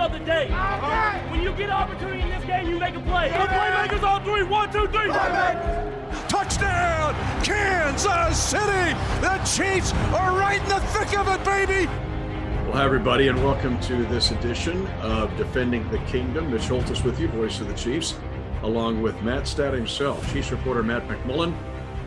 of the day. When you get an opportunity in this game, you make a play. The playmakers on three. One, two, three. Touchdown, Kansas City! The Chiefs are right in the thick of it, baby! Well, hi, everybody, and welcome to this edition of Defending the Kingdom. Mitch Holthus with you, voice of the Chiefs, along with Matt Stat himself, Chiefs reporter Matt McMullen.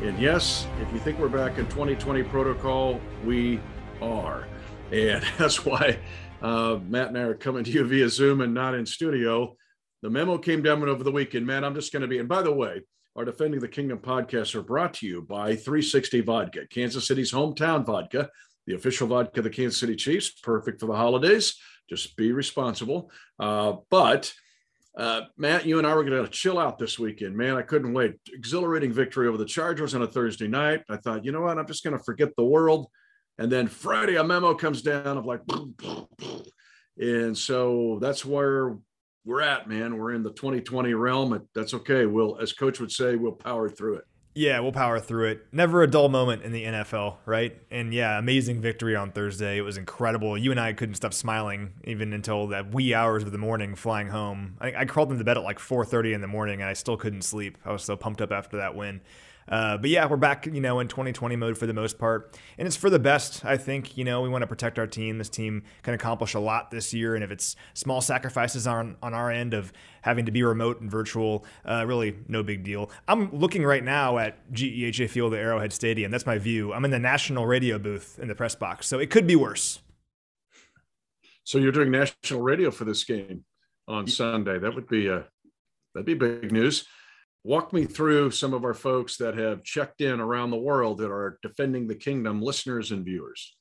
And yes, if you think we're back in 2020 protocol, we are. And that's why uh, Matt and I are coming to you via Zoom and not in studio. The memo came down over the weekend. Man, I'm just going to be, and by the way, our Defending the Kingdom podcasts are brought to you by 360 Vodka, Kansas City's hometown vodka, the official vodka of the Kansas City Chiefs, perfect for the holidays. Just be responsible. Uh, but uh, Matt, you and I were going to chill out this weekend. Man, I couldn't wait. Exhilarating victory over the Chargers on a Thursday night. I thought, you know what? I'm just going to forget the world. And then Friday, a memo comes down of like, and so that's where we're at, man. We're in the 2020 realm. That's okay. We'll, as coach would say, we'll power through it. Yeah, we'll power through it. Never a dull moment in the NFL, right? And yeah, amazing victory on Thursday. It was incredible. You and I couldn't stop smiling even until that wee hours of the morning flying home. I, I crawled into bed at like 4:30 in the morning, and I still couldn't sleep. I was so pumped up after that win. Uh, but yeah, we're back, you know, in 2020 mode for the most part, and it's for the best. I think, you know, we want to protect our team. This team can accomplish a lot this year, and if it's small sacrifices on on our end of having to be remote and virtual, uh, really no big deal. I'm looking right now at GEHA Field at Arrowhead Stadium. That's my view. I'm in the national radio booth in the press box, so it could be worse. So you're doing national radio for this game on Sunday. That would be a uh, that'd be big news walk me through some of our folks that have checked in around the world that are defending the kingdom, listeners and viewers.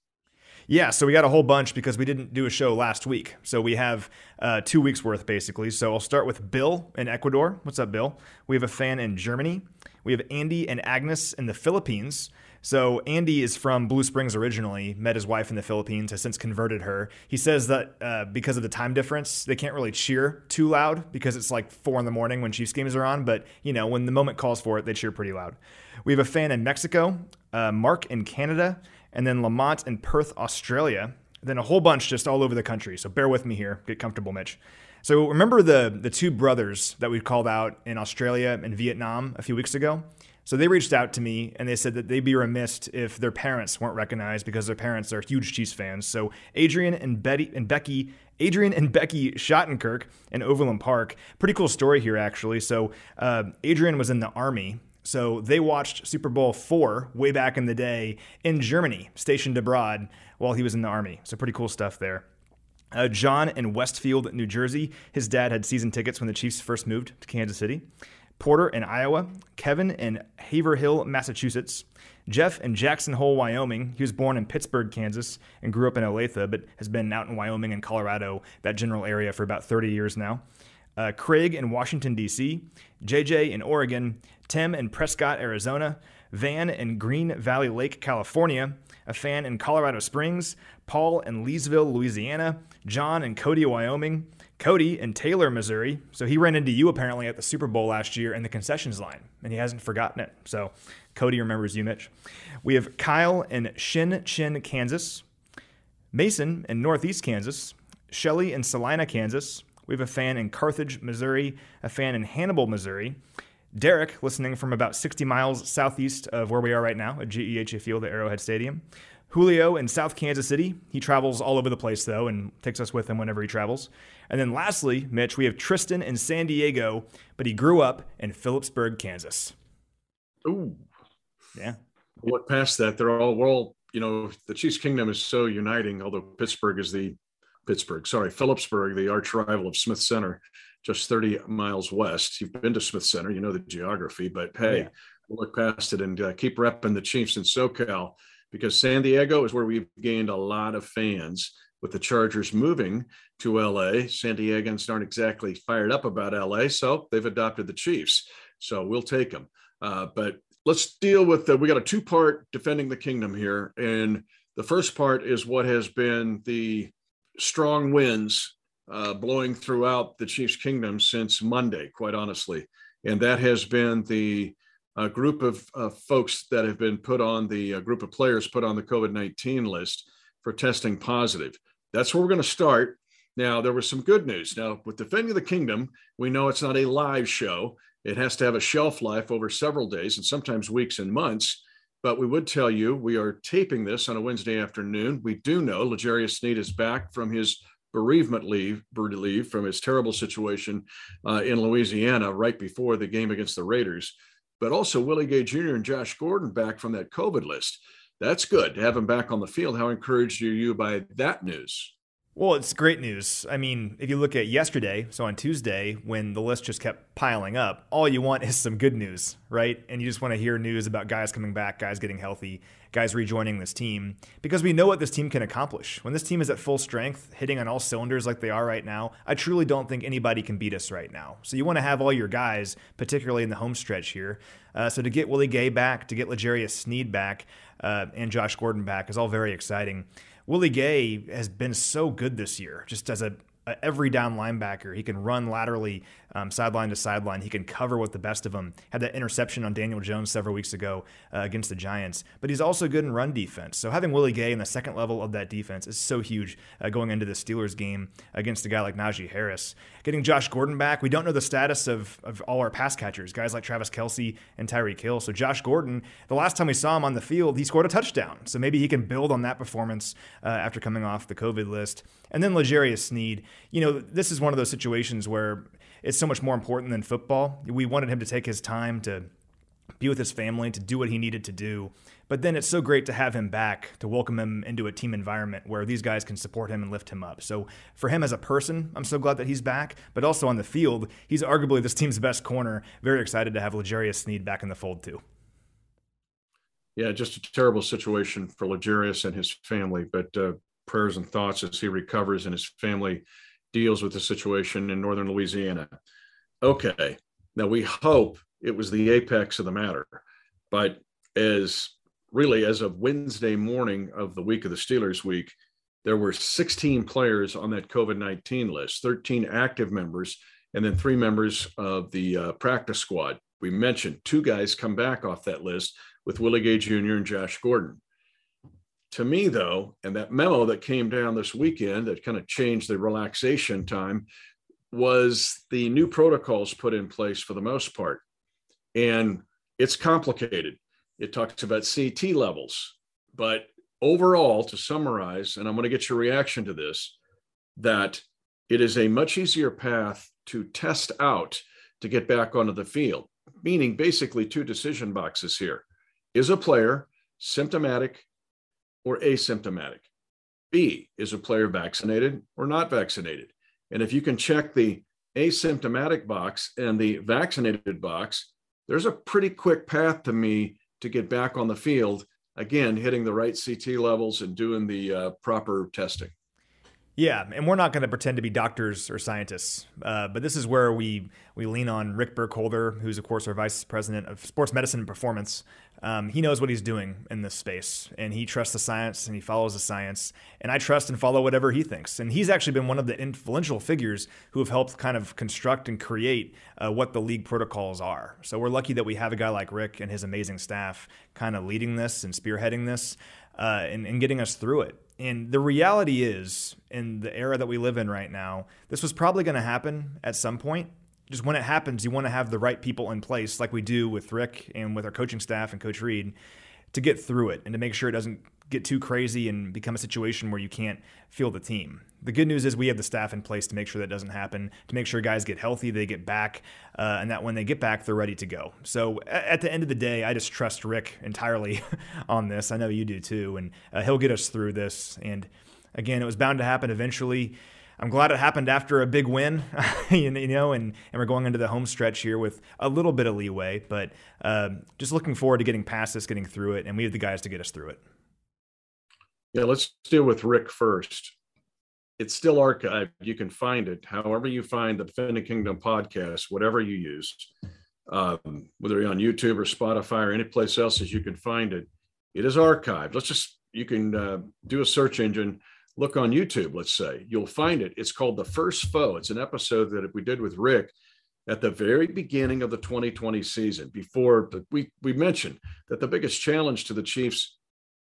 Yeah, so we got a whole bunch because we didn't do a show last week. So we have uh, two weeks worth basically. So I'll start with Bill in Ecuador. What's up, Bill? We have a fan in Germany. We have Andy and Agnes in the Philippines. So Andy is from Blue Springs originally, met his wife in the Philippines, has since converted her. He says that uh, because of the time difference, they can't really cheer too loud because it's like four in the morning when Chiefs games are on. But you know, when the moment calls for it, they cheer pretty loud. We have a fan in Mexico, uh, Mark in Canada, and then Lamont in Perth, Australia. Then a whole bunch just all over the country. So bear with me here. Get comfortable, Mitch. So remember the the two brothers that we called out in Australia and Vietnam a few weeks ago? So they reached out to me and they said that they'd be remiss if their parents weren't recognized because their parents are huge Chiefs fans. So Adrian and Betty and Becky, Adrian and Becky Schottenkirk in Overland Park. Pretty cool story here, actually. So uh, Adrian was in the army. So they watched Super Bowl four way back in the day in Germany, stationed abroad while he was in the army. So pretty cool stuff there. Uh, John in Westfield, New Jersey. His dad had season tickets when the Chiefs first moved to Kansas City. Porter in Iowa, Kevin in Haverhill, Massachusetts, Jeff in Jackson Hole, Wyoming. He was born in Pittsburgh, Kansas, and grew up in Olathe, but has been out in Wyoming and Colorado, that general area, for about 30 years now. Uh, Craig in Washington, D.C., JJ in Oregon, Tim in Prescott, Arizona, Van in Green Valley Lake, California, a fan in Colorado Springs, Paul in Leesville, Louisiana, John in Cody, Wyoming, Cody in Taylor, Missouri. So he ran into you apparently at the Super Bowl last year in the concessions line, and he hasn't forgotten it. So Cody remembers you, Mitch. We have Kyle in Shin Chin, Kansas, Mason in Northeast Kansas, Shelly in Salina, Kansas. We have a fan in Carthage, Missouri, a fan in Hannibal, Missouri. Derek, listening from about 60 miles southeast of where we are right now at GEHA Field at Arrowhead Stadium. Julio in South Kansas City. He travels all over the place, though, and takes us with him whenever he travels. And then lastly, Mitch, we have Tristan in San Diego, but he grew up in Phillipsburg, Kansas. Ooh. Yeah. Look past that. They're all, we're all, you know, the Chiefs Kingdom is so uniting, although Pittsburgh is the, Pittsburgh, sorry, Phillipsburg, the arch rival of Smith Center, just 30 miles west. You've been to Smith Center, you know the geography, but hey, yeah. look past it and uh, keep repping the Chiefs in SoCal because San Diego is where we've gained a lot of fans with the Chargers moving to LA. San Diegans aren't exactly fired up about LA, so they've adopted the Chiefs. So we'll take them. Uh, but let's deal with the, we got a two part defending the kingdom here. And the first part is what has been the strong winds uh, blowing throughout the Chiefs kingdom since Monday, quite honestly. And that has been the a group of uh, folks that have been put on the group of players put on the COVID 19 list for testing positive. That's where we're going to start. Now, there was some good news. Now, with Defending the Kingdom, we know it's not a live show. It has to have a shelf life over several days and sometimes weeks and months. But we would tell you we are taping this on a Wednesday afternoon. We do know L'Jarius Sneed is back from his bereavement leave, leave from his terrible situation uh, in Louisiana right before the game against the Raiders. But also Willie Gay Jr. and Josh Gordon back from that COVID list. That's good to have him back on the field. How encouraged are you by that news? Well, it's great news. I mean, if you look at yesterday, so on Tuesday, when the list just kept piling up, all you want is some good news, right? And you just want to hear news about guys coming back, guys getting healthy, guys rejoining this team, because we know what this team can accomplish. When this team is at full strength, hitting on all cylinders like they are right now, I truly don't think anybody can beat us right now. So you want to have all your guys, particularly in the home stretch here. Uh, so to get Willie Gay back, to get L'Jarius Sneed back, uh, and Josh Gordon back is all very exciting. Willie Gay has been so good this year, just as a, a every down linebacker. He can run laterally um, sideline to sideline. He can cover with the best of them. Had that interception on Daniel Jones several weeks ago uh, against the Giants. But he's also good in run defense. So having Willie Gay in the second level of that defense is so huge uh, going into the Steelers game against a guy like Najee Harris. Getting Josh Gordon back, we don't know the status of, of all our pass catchers, guys like Travis Kelce and Tyreek Hill. So Josh Gordon, the last time we saw him on the field, he scored a touchdown. So maybe he can build on that performance uh, after coming off the COVID list. And then L'Jarius Sneed, you know, this is one of those situations where it's so much more important than football. We wanted him to take his time to be with his family, to do what he needed to do. But then it's so great to have him back, to welcome him into a team environment where these guys can support him and lift him up. So for him as a person, I'm so glad that he's back. But also on the field, he's arguably this team's best corner. Very excited to have L'Jarius Sneed back in the fold too. Yeah, just a terrible situation for L'Jarius and his family. But uh, prayers and thoughts as he recovers and his family deals with the situation in northern Louisiana. Okay, now we hope it was the apex of the matter, but as really as of Wednesday morning of the week of the Steelers week, there were 16 players on that COVID 19 list, 13 active members, and then three members of the uh, practice squad. We mentioned two guys come back off that list with Willie Gay Jr. and Josh Gordon to me, though, and that memo that came down this weekend that kind of changed the relaxation time was the new protocols put in place for the most part. And it's complicated. It talks about CT levels. But overall, to summarize, and I'm going to get your reaction to this, that it is a much easier path to test out to get back onto the field, meaning basically two decision boxes here. Is a player symptomatic or asymptomatic. B, is a player vaccinated or not vaccinated? And if you can check the asymptomatic box and the vaccinated box, there's a pretty quick path to me to get back on the field. Again, hitting the right CT levels and doing the uh, proper testing. Yeah, and we're not going to pretend to be doctors or scientists, uh, but this is where we we lean on Rick Burkholder, who's of course our vice president of sports medicine and performance. Um, he knows what he's doing in this space, and he trusts the science and he follows the science. And I trust and follow whatever he thinks. And he's actually been one of the influential figures who have helped kind of construct and create uh, what the league protocols are. So we're lucky that we have a guy like Rick and his amazing staff kind of leading this and spearheading this uh, and, and getting us through it. And the reality is, in the era that we live in right now, this was probably going to happen at some point. Just when it happens, you want to have the right people in place, like we do with Rick and with our coaching staff and Coach Reid, to get through it and to make sure it doesn't get too crazy and become a situation where you can't feel the team. The good news is we have the staff in place to make sure that doesn't happen, to make sure guys get healthy, they get back, uh, and that when they get back, they're ready to go. So at the end of the day, I just trust Rick entirely on this. I know you do too, and uh, he'll get us through this. And again, it was bound to happen eventually. I'm glad it happened after a big win, you know, and, and we're going into the home stretch here with a little bit of leeway, but uh, just looking forward to getting past this, getting through it, and we have the guys to get us through it. Yeah, let's deal with Rick first. It's still archived. You can find it however you find the Defending Kingdom podcast, whatever you use, um, whether you're on YouTube or Spotify or any place else as you can find it. It is archived. Let's just, you can uh, do a search engine, look on YouTube, let's say. You'll find it. It's called The First Foe. It's an episode that we did with Rick at the very beginning of the 2020 season before the, we, we mentioned that the biggest challenge to the Chiefs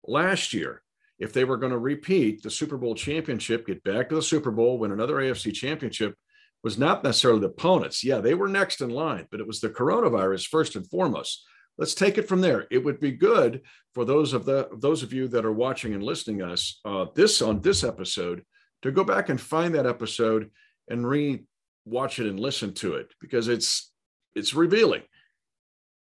last year if they were going to repeat the Super Bowl championship, get back to the Super Bowl, win another AFC championship, was not necessarily the opponents. Yeah, they were next in line, but it was the coronavirus first and foremost. Let's take it from there. It would be good for those of the those of you that are watching and listening us uh, this on this episode to go back and find that episode and re watch it and listen to it because it's it's revealing.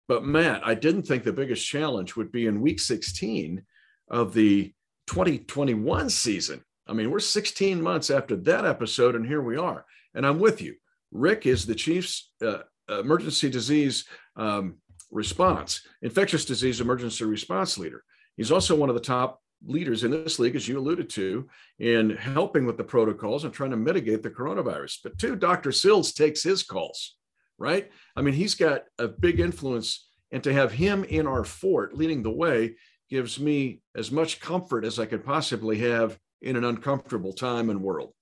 But Matt, I didn't think the biggest challenge would be in week 16 of the 2021 season. I mean, we're 16 months after that episode, and here we are. And I'm with you. Rick is the Chiefs uh, emergency disease um, response, infectious disease emergency response leader. He's also one of the top leaders in this league, as you alluded to, in helping with the protocols and trying to mitigate the coronavirus. But two, Dr. Sills takes his calls, right? I mean, he's got a big influence, and to have him in our fort leading the way gives me as much comfort as I could possibly have in an uncomfortable time and world.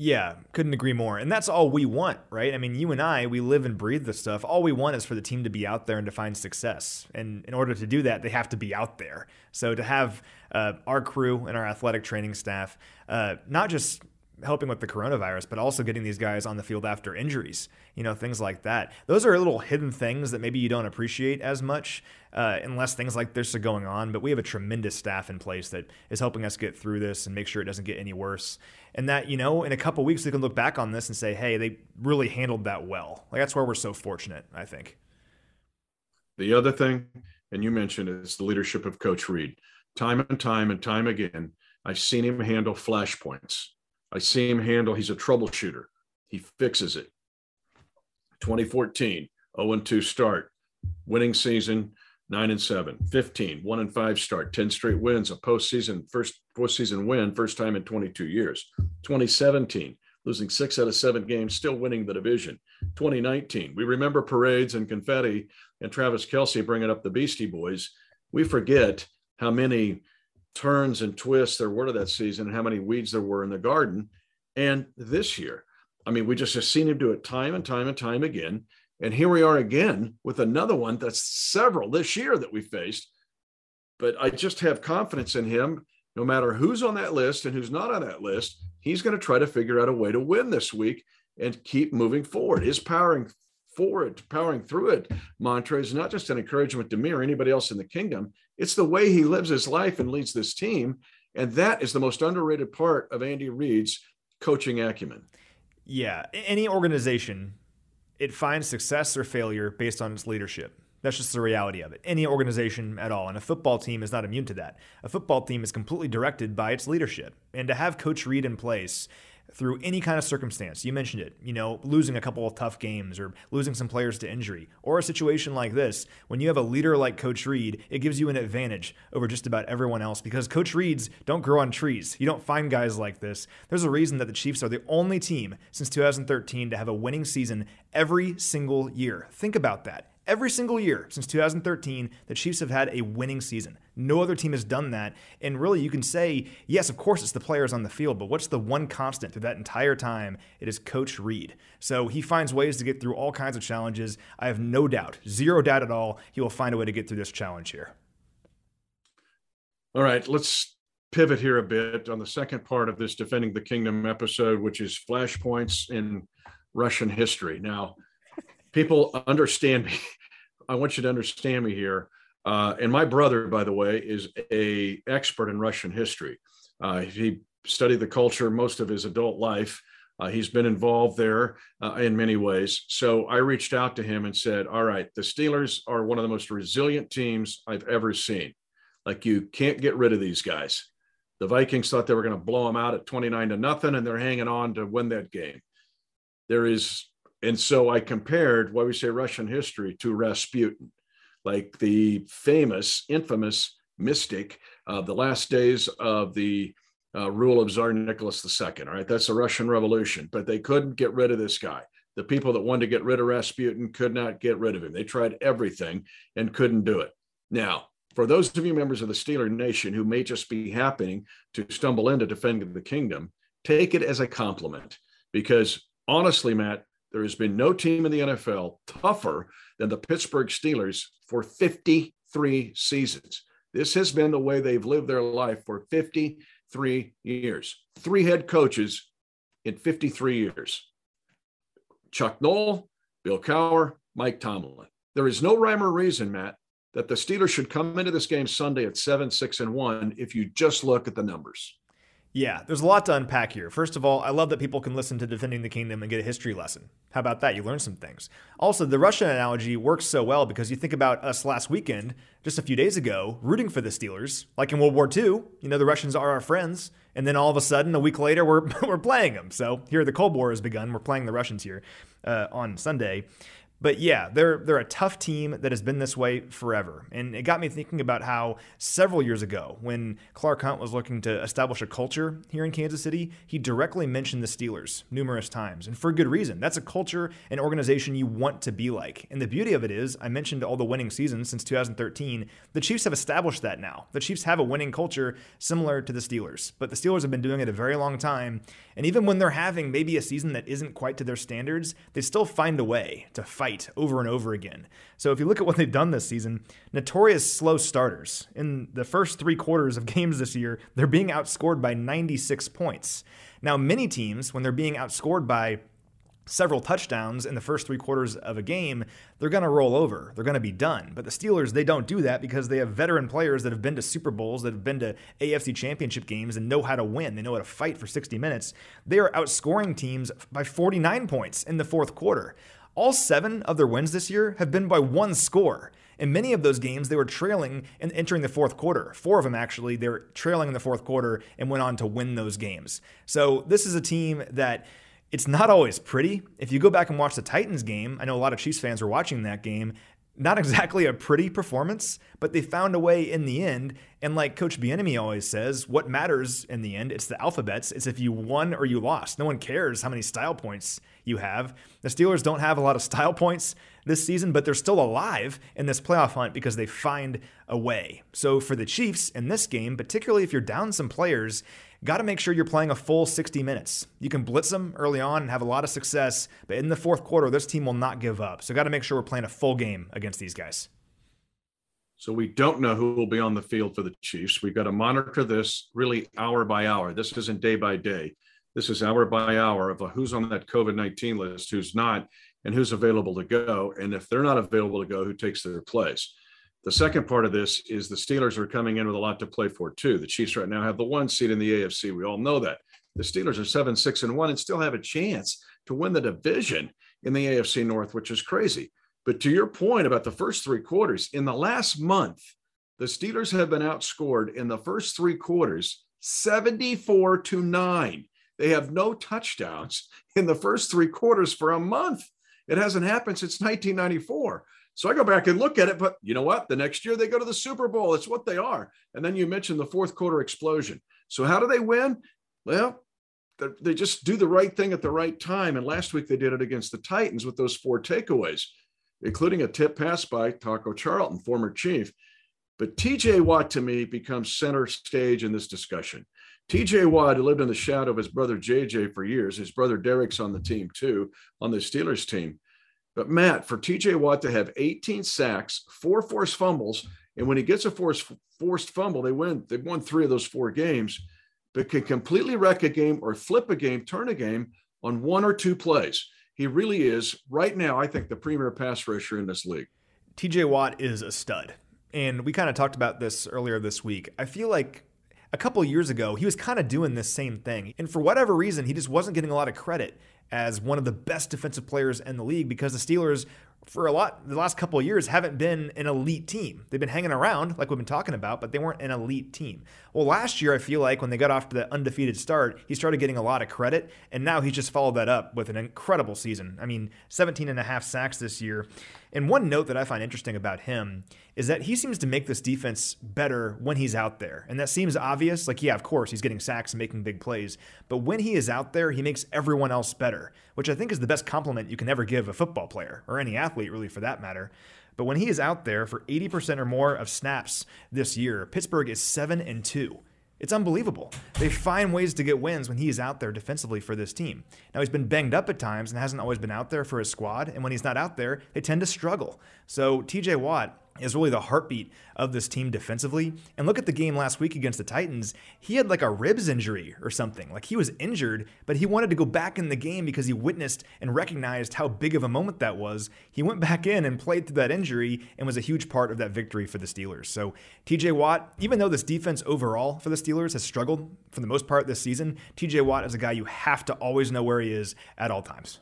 Yeah, couldn't agree more. And that's all we want, right? I mean, you and I, we live and breathe this stuff. All we want is for the team to be out there and to find success. And in order to do that, they have to be out there. So to have uh, our crew and our athletic training staff, uh, not just helping with the coronavirus, but also getting these guys on the field after injuries, you know, things like that. Those are little hidden things that maybe you don't appreciate as much uh, unless things like this are going on. But we have a tremendous staff in place that is helping us get through this and make sure it doesn't get any worse. And that, you know, in a couple weeks, we can look back on this and say, hey, they really handled that well. Like that's where we're so fortunate, I think. The other thing, and you mentioned, is the leadership of Coach Reid. Time and time and time again, I've seen him handle flashpoints I see him handle, he's a troubleshooter. He fixes it. 2014, 0 and 2 start, winning season, 9 and 7. 15, 1 and 5 start, 10 straight wins, a postseason, first postseason win, first time in 22 years. 2017, losing six out of seven games, still winning the division. 2019, we remember parades and confetti and Travis Kelce bringing up the Beastie Boys. We forget how many turns and twists there were to that season and how many weeds there were in the garden. And this year, I mean, we just have seen him do it time and time and time again. And here we are again with another one that's several this year that we faced. But I just have confidence in him. No matter who's on that list and who's not on that list, he's going to try to figure out a way to win this week and keep moving forward. His powering forward, powering through it mantra is not just an encouragement to me or anybody else in the kingdom. It's the way he lives his life and leads this team. And that is the most underrated part of Andy Reid's coaching acumen. Yeah. Any organization, it finds success or failure based on its leadership. That's just the reality of it. Any organization at all. And a football team is not immune to that. A football team is completely directed by its leadership. And to have Coach Reid in place through any kind of circumstance. You mentioned it, you know, losing a couple of tough games or losing some players to injury, or a situation like this, when you have a leader like Coach Reid, it gives you an advantage over just about everyone else because Coach Reid's don't grow on trees. You don't find guys like this. There's a reason that the Chiefs are the only team since 2013 to have a winning season every single year. Think about that. Every single year since 2013, the Chiefs have had a winning season. No other team has done that. And really, you can say, yes, of course, it's the players on the field, but what's the one constant through that entire time? It is Coach Reid. So he finds ways to get through all kinds of challenges. I have no doubt, zero doubt at all, he will find a way to get through this challenge here. All right, let's pivot here a bit on the second part of this Defending the Kingdom episode, which is flashpoints in Russian history. Now, people understand me I want you to understand me here. Uh, and my brother, by the way, is a expert in Russian history. Uh, he studied the culture most of his adult life. Uh, he's been involved there uh, in many ways. So I reached out to him and said, All right, the Steelers are one of the most resilient teams I've ever seen. Like, you can't get rid of these guys. The Vikings thought they were going to blow them out at 29 to nothing, and they're hanging on to win that game. There is and so I compared why we say Russian history to Rasputin, like the famous, infamous mystic of the last days of the uh, rule of Tsar Nicholas II. All right, that's the Russian Revolution, but they couldn't get rid of this guy. The people that wanted to get rid of Rasputin could not get rid of him. They tried everything and couldn't do it. Now, for those of you members of the Steeler Nation who may just be happening to stumble into defending the kingdom, take it as a compliment because honestly, Matt, there has been no team in the NFL tougher than the Pittsburgh Steelers for 53 seasons. This has been the way they've lived their life for 53 years. Three head coaches in 53 years Chuck Noll, Bill Cowher, Mike Tomlin. There is no rhyme or reason, Matt, that the Steelers should come into this game Sunday at 7, 6, and 1 if you just look at the numbers. Yeah, there's a lot to unpack here. First of all, I love that people can listen to Defending the Kingdom and get a history lesson. How about that? You learn some things. Also, the Russian analogy works so well because you think about us last weekend, just a few days ago, rooting for the Steelers, like in World War II. You know, the Russians are our friends. And then all of a sudden, a week later, we're, we're playing them. So here the Cold War has begun. We're playing the Russians here uh, on Sunday. But yeah, they're they're a tough team that has been this way forever. And it got me thinking about how several years ago, when Clark Hunt was looking to establish a culture here in Kansas City, he directly mentioned the Steelers numerous times. And for good reason. That's a culture and organization you want to be like. And the beauty of it is, I mentioned all the winning seasons since 2013. The Chiefs have established that now. The Chiefs have a winning culture similar to the Steelers. But the Steelers have been doing it a very long time. And even when they're having maybe a season that isn't quite to their standards, they still find a way to fight over and over again. So if you look at what they've done this season, notorious slow starters. In the first three quarters of games this year, they're being outscored by 96 points. Now, many teams, when they're being outscored by several touchdowns in the first three quarters of a game, they're going to roll over. They're going to be done. But the Steelers, they don't do that because they have veteran players that have been to Super Bowls, that have been to AFC championship games, and know how to win. They know how to fight for 60 minutes. They are outscoring teams by 49 points in the fourth quarter. All seven of their wins this year have been by one score. In many of those games, they were trailing and entering the fourth quarter. Four of them, actually, they were trailing in the fourth quarter and went on to win those games. So this is a team that it's not always pretty. If you go back and watch the Titans game, I know a lot of Chiefs fans were watching that game. Not exactly a pretty performance, but they found a way in the end. And like Coach Bieniemy always says, what matters in the end, it's the alphabets. It's if you won or you lost. No one cares how many style points you have. The Steelers don't have a lot of style points this season, but they're still alive in this playoff hunt because they find a way. So for the Chiefs in this game, particularly if you're down some players, got to make sure you're playing a full 60 minutes. You can blitz them early on and have a lot of success, but in the fourth quarter, this team will not give up. So got to make sure we're playing a full game against these guys. So we don't know who will be on the field for the Chiefs. We've got to monitor this really hour by hour. This isn't day by day. This is hour by hour of who's on that COVID 19 list, who's not, and who's available to go. And if they're not available to go, who takes their place. The second part of this is the Steelers are coming in with a lot to play for, too. The Chiefs right now have the one seed in the AFC. We all know that. The Steelers are seven, six, and one and still have a chance to win the division in the AFC North, which is crazy. But to your point about the first three quarters, in the last month, the Steelers have been outscored in the first three quarters 74 to 9. They have no touchdowns in the first three quarters for a month. It hasn't happened since 1994. So I go back and look at it, but you know what? The next year they go to the Super Bowl. It's what they are. And then you mentioned the fourth quarter explosion. So how do they win? Well, they just do the right thing at the right time. And last week they did it against the Titans with those four takeaways, including a tip pass by Taco Charlton, former chief. But TJ Watt to me becomes center stage in this discussion. TJ Watt who lived in the shadow of his brother JJ for years. His brother Derek's on the team too, on the Steelers team. But Matt, for TJ Watt to have 18 sacks, four forced fumbles, and when he gets a forced forced fumble, they win. They've won three of those four games, but can completely wreck a game or flip a game, turn a game on one or two plays. He really is right now. I think the premier pass rusher in this league. TJ Watt is a stud. And we kind of talked about this earlier this week. I feel like a couple years ago, he was kind of doing this same thing. And for whatever reason, he just wasn't getting a lot of credit as one of the best defensive players in the league because the Steelers for a lot the last couple of years haven't been an elite team. They've been hanging around like we've been talking about, but they weren't an elite team. Well, last year I feel like when they got off to the undefeated start, he started getting a lot of credit and now he's just followed that up with an incredible season. I mean, 17 and a half sacks this year. And one note that I find interesting about him is that he seems to make this defense better when he's out there. And that seems obvious. Like, yeah, of course, he's getting sacks and making big plays. But when he is out there, he makes everyone else better, which I think is the best compliment you can ever give a football player or any athlete, really, for that matter. But when he is out there for 80% or more of snaps this year, Pittsburgh is 7 and 2. It's unbelievable. They find ways to get wins when he is out there defensively for this team. Now, he's been banged up at times and hasn't always been out there for his squad. And when he's not out there, they tend to struggle. So, TJ Watt, is really the heartbeat of this team defensively. And look at the game last week against the Titans. He had like a ribs injury or something. Like he was injured, but he wanted to go back in the game because he witnessed and recognized how big of a moment that was. He went back in and played through that injury and was a huge part of that victory for the Steelers. So TJ Watt, even though this defense overall for the Steelers has struggled for the most part this season, TJ Watt is a guy you have to always know where he is at all times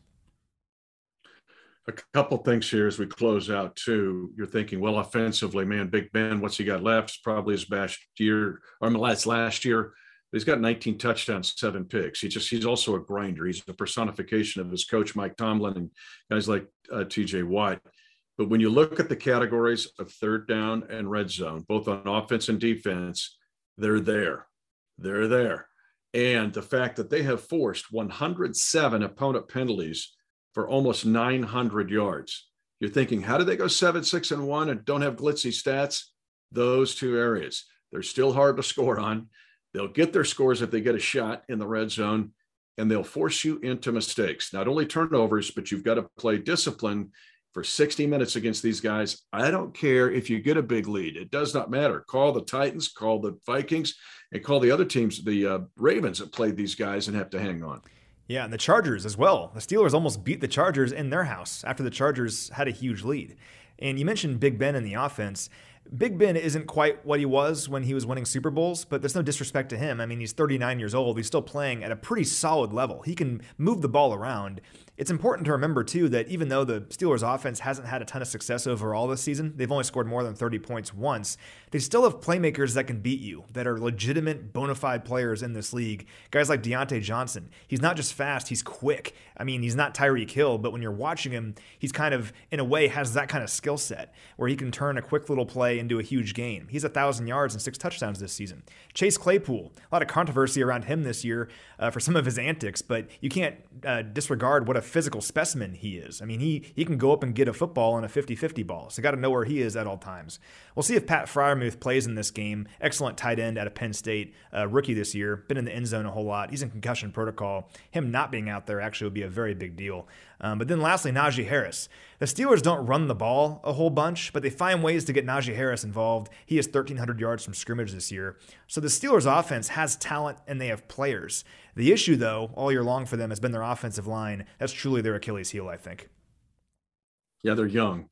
a couple things here as we close out too. You're thinking, well, offensively, man, Big Ben, what's he got left? It's probably his best year or last last year. He's got 19 touchdowns, seven picks. He just he's also a grinder. He's a personification of his coach Mike Tomlin and guys like uh, T.J. Watt. But when you look at the categories of third down and red zone, both on offense and defense, they're there. They're there. And the fact that they have forced 107 opponent penalties for almost 900 yards. You're thinking, how did they go seven, six, and one and don't have glitzy stats? Those two areas. They're still hard to score on. They'll get their scores if they get a shot in the red zone, and they'll force you into mistakes, not only turnovers, but you've got to play discipline for 60 minutes against these guys. I don't care if you get a big lead. It does not matter. Call the Titans, call the Vikings, and call the other teams, the uh, Ravens that played these guys and have to hang on. Yeah, and the Chargers as well. The Steelers almost beat the Chargers in their house after the Chargers had a huge lead. And you mentioned Big Ben in the offense. Big Ben isn't quite what he was when he was winning Super Bowls, but there's no disrespect to him. I mean, he's 39 years old. He's still playing at a pretty solid level. He can move the ball around. It's important to remember, too, that even though the Steelers' offense hasn't had a ton of success overall this season, they've only scored more than 30 points once. They still have playmakers that can beat you, that are legitimate, bona fide players in this league. Guys like Diontae Johnson. He's not just fast, he's quick. I mean, he's not Tyreek Hill, but when you're watching him, he's kind of, in a way, has that kind of skill set where he can turn a quick little play into a huge game. He's a 1,000 yards and six touchdowns this season. Chase Claypool, a lot of controversy around him this year uh, for some of his antics, but you can't uh, disregard what a physical specimen he is. I mean, he he can go up and get a football on a 50-50 ball. So got to know where he is at all times. We'll see if Pat Freiermuth plays in this game. Excellent tight end out of Penn State, uh, rookie this year, been in the end zone a whole lot. He's in concussion protocol. Him not being out there actually would be a very big deal. Um, but then lastly, Najee Harris. The Steelers don't run the ball a whole bunch, but they find ways to get Najee Harris involved. He has 1,300 yards from scrimmage this year. So the Steelers' offense has talent and they have players. The issue, though, all year long for them has been their offensive line. That's truly their Achilles heel, I think. Yeah, they're young.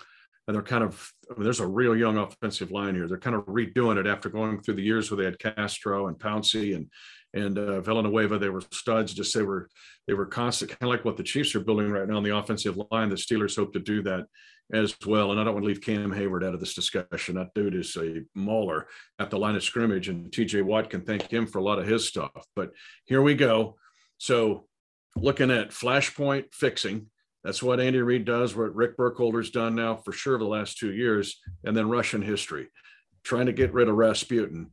And they're kind of, I mean, there's a real young offensive line here. They're kind of redoing it after going through the years where they had Castro and Pouncey and and uh, Villanueva. They were studs. Just they were they were constant, kind of like what the Chiefs are building right now on the offensive line. The Steelers hope to do that as well. And I don't want to leave Cam Heyward out of this discussion. That dude is a mauler at the line of scrimmage, and TJ Watt can thank him for a lot of his stuff. But here we go. So looking at flashpoint fixing. That's what Andy Reid does, what Rick Burkholder's done now for sure the last two years, and then Russian history, trying to get rid of Rasputin.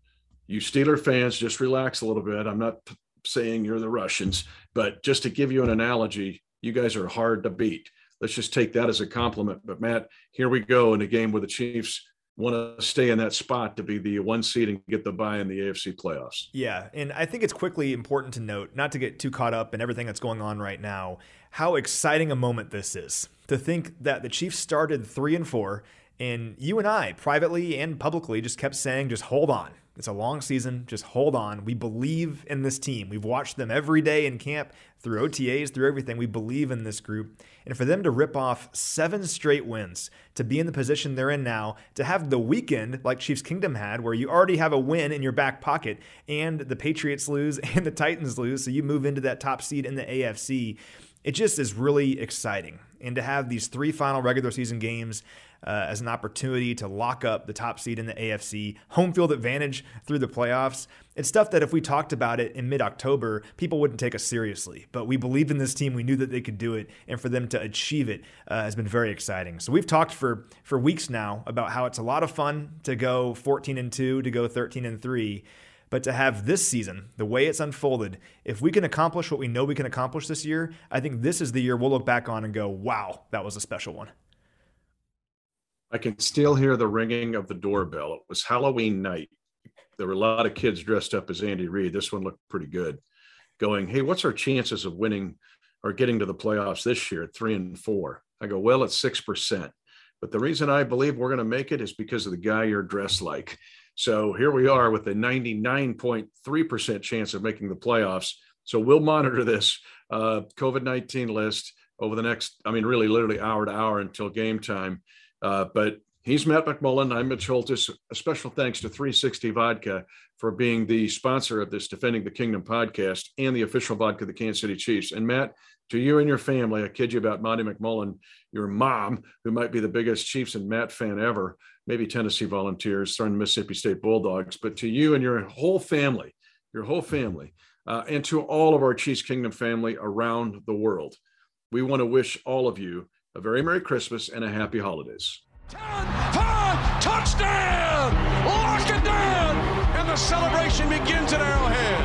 You Steeler fans, just relax a little bit. I'm not saying you're the Russians, but just to give you an analogy, you guys are hard to beat let's just take that as a compliment. But Matt, here we go in a game where the Chiefs want to stay in that spot to be the one seed and get the bye in the AFC playoffs. Yeah, and I think it's quickly important to note, not to get too caught up in everything that's going on right now, how exciting a moment this is. To think that the Chiefs started 3 and 4 and you and I privately and publicly just kept saying just hold on. It's a long season. Just hold on. We believe in this team. We've watched them every day in camp, through OTAs, through everything. We believe in this group. And for them to rip off seven straight wins, to be in the position they're in now, to have the weekend like Chiefs Kingdom had, where you already have a win in your back pocket, and the Patriots lose and the Titans lose, so you move into that top seed in the AFC. It just is really exciting. And to have these three final regular season games uh, as an opportunity to lock up the top seed in the AFC, home field advantage through the playoffs. It's stuff that if we talked about it in mid October, people wouldn't take us seriously. But we believed in this team. We knew that they could do it. And for them to achieve it uh, has been very exciting. So we've talked for, for weeks now about how it's a lot of fun to go 14 and 2, to go 13 and 3. But to have this season, the way it's unfolded, if we can accomplish what we know we can accomplish this year, I think this is the year we'll look back on and go, wow, that was a special one. I can still hear the ringing of the doorbell. It was Halloween night. There were a lot of kids dressed up as Andy Reid. This one looked pretty good. Going, hey, what's our chances of winning or getting to the playoffs this year at three and four? I go, well, it's six percent. But the reason I believe we're going to make it is because of the guy you're dressed like. So here we are with a 99.3% chance of making the playoffs. So we'll monitor this uh, COVID 19 list over the next, I mean, really literally hour to hour until game time. Uh, but he's Matt McMullen. I'm Mitch Holthus. A special thanks to 360 Vodka for being the sponsor of this Defending the Kingdom podcast and the official vodka of the Kansas City Chiefs. And Matt, to you and your family, I kid you about Monty McMullen, your mom, who might be the biggest Chiefs and Matt fan ever, maybe Tennessee Volunteers, starting Mississippi State Bulldogs, but to you and your whole family, your whole family, uh, and to all of our Chiefs Kingdom family around the world, we want to wish all of you a very Merry Christmas and a Happy Holidays. 10, 5, touchdown! Lock it down! And the celebration begins at Arrowhead.